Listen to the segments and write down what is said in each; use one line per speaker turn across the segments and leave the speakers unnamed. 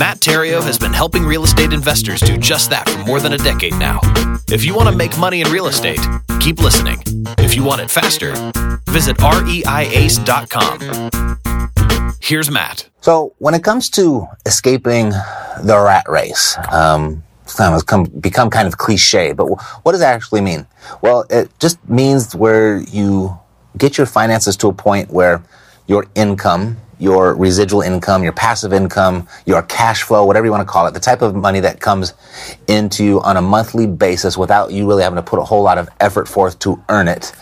Matt Theriault has been helping real estate investors do just that for more than a decade now. If you want to make money in real estate, keep listening. If you want it faster, visit reiace.com. Here's Matt.
So, when it comes to escaping the rat race, um, it's come, become kind of cliche, but what does that actually mean? Well, it just means where you get your finances to a point where your income your residual income, your passive income, your cash flow, whatever you want to call it, the type of money that comes into you on a monthly basis without you really having to put a whole lot of effort forth to earn it.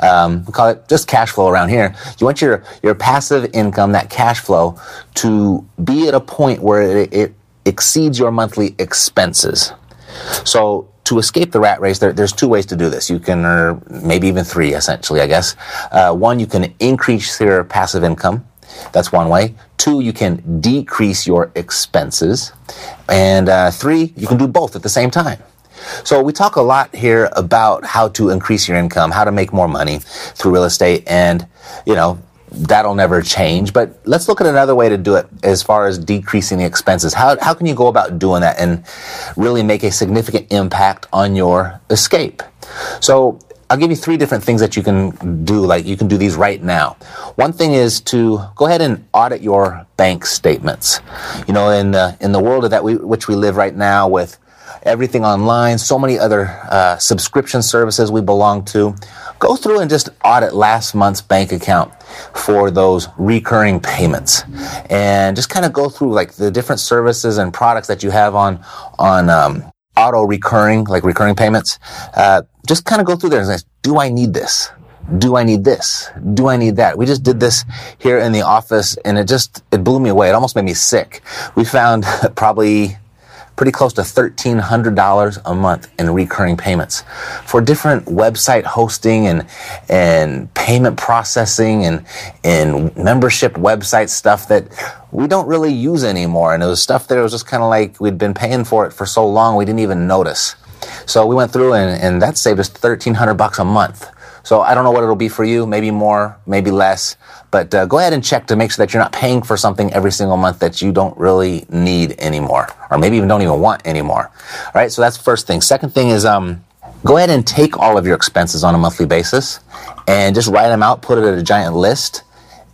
Um, we call it just cash flow around here. You want your, your passive income, that cash flow, to be at a point where it, it exceeds your monthly expenses. So to escape the rat race, there, there's two ways to do this. You can, or maybe even three, essentially, I guess. Uh, one, you can increase your passive income. That's one way. Two, you can decrease your expenses. And uh, three, you can do both at the same time. So we talk a lot here about how to increase your income, how to make more money through real estate, and you know that'll never change. But let's look at another way to do it as far as decreasing the expenses. How how can you go about doing that and really make a significant impact on your escape? So I'll give you three different things that you can do. Like you can do these right now. One thing is to go ahead and audit your bank statements. You know, in uh, in the world of that we, which we live right now with everything online, so many other uh, subscription services we belong to. Go through and just audit last month's bank account for those recurring payments, and just kind of go through like the different services and products that you have on on um, auto recurring, like recurring payments, uh, just kind of go through there and say, do I need this? Do I need this? Do I need that? We just did this here in the office and it just, it blew me away. It almost made me sick. We found probably pretty close to $1,300 a month in recurring payments for different website hosting and, and payment processing and, and membership website stuff that we don't really use anymore. And it was stuff that was just kind of like we'd been paying for it for so long we didn't even notice. So we went through and, and that saved us 1300 bucks a month. So I don't know what it'll be for you, maybe more, maybe less, but uh, go ahead and check to make sure that you're not paying for something every single month that you don't really need anymore, or maybe even don't even want anymore. All right, so that's first thing. Second thing is um, go ahead and take all of your expenses on a monthly basis and just write them out, put it at a giant list,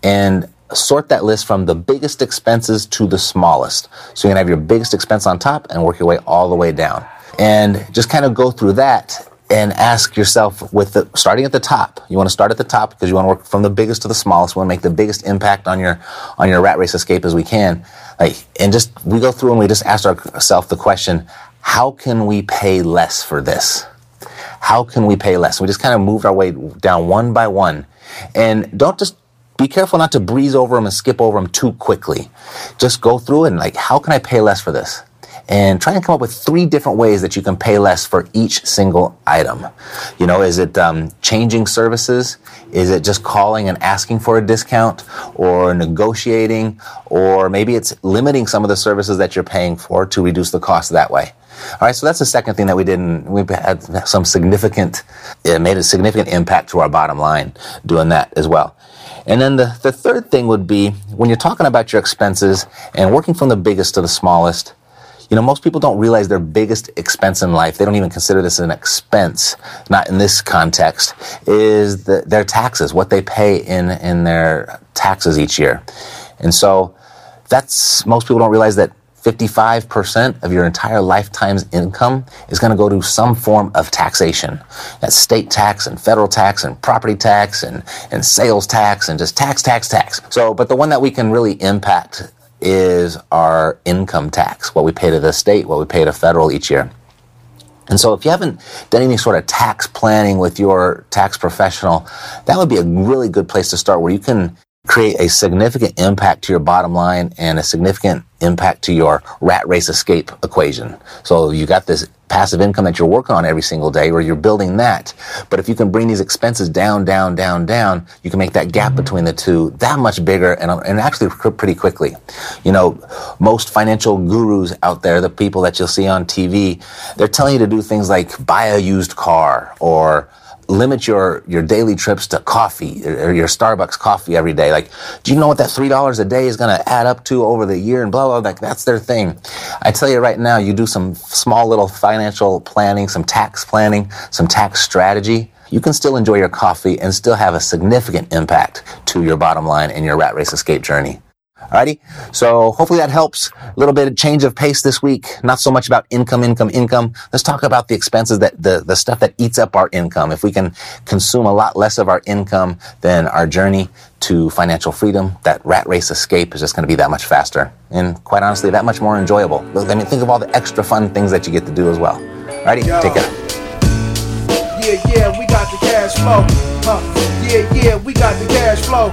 and sort that list from the biggest expenses to the smallest. So you can have your biggest expense on top and work your way all the way down. And just kind of go through that and ask yourself with the starting at the top. You want to start at the top because you want to work from the biggest to the smallest. We want to make the biggest impact on your on your rat race escape as we can. Like, and just we go through and we just ask ourselves the question: How can we pay less for this? How can we pay less? We just kind of moved our way down one by one, and don't just be careful not to breeze over them and skip over them too quickly. Just go through and like, how can I pay less for this? And try and come up with three different ways that you can pay less for each single item. You know, is it um, changing services? Is it just calling and asking for a discount or negotiating? Or maybe it's limiting some of the services that you're paying for to reduce the cost that way. All right, so that's the second thing that we did. not we had some significant, it made a significant impact to our bottom line doing that as well. And then the, the third thing would be when you're talking about your expenses and working from the biggest to the smallest, you know, most people don't realize their biggest expense in life, they don't even consider this an expense, not in this context, is the, their taxes, what they pay in, in their taxes each year. And so that's, most people don't realize that 55% of your entire lifetime's income is going to go to some form of taxation. That's state tax and federal tax and property tax and, and sales tax and just tax, tax, tax. So, but the one that we can really impact is our income tax, what we pay to the state, what we pay to federal each year. And so if you haven't done any sort of tax planning with your tax professional, that would be a really good place to start where you can create a significant impact to your bottom line and a significant impact to your rat race escape equation. So you got this passive income that you're working on every single day or you're building that. But if you can bring these expenses down, down, down, down, you can make that gap mm-hmm. between the two that much bigger and, and actually pretty quickly. You know, most financial gurus out there, the people that you'll see on TV, they're telling you to do things like buy a used car or limit your, your daily trips to coffee or your Starbucks coffee every day. Like, do you know what that $3 a day is going to add up to over the year and blah, blah, blah. Like, that's their thing. I tell you right now, you do some small little financial planning, some tax planning, some tax strategy. You can still enjoy your coffee and still have a significant impact to your bottom line in your rat race escape journey. Alrighty. So hopefully that helps. A little bit of change of pace this week. Not so much about income, income, income. Let's talk about the expenses that the, the stuff that eats up our income. If we can consume a lot less of our income, then our journey to financial freedom, that rat race escape is just going to be that much faster. And quite honestly, that much more enjoyable. I mean, think of all the extra fun things that you get to do as well. Alrighty. Yo. Take care.
Yeah, yeah, we got the cash flow. Huh. Yeah, yeah, we got the cash flow.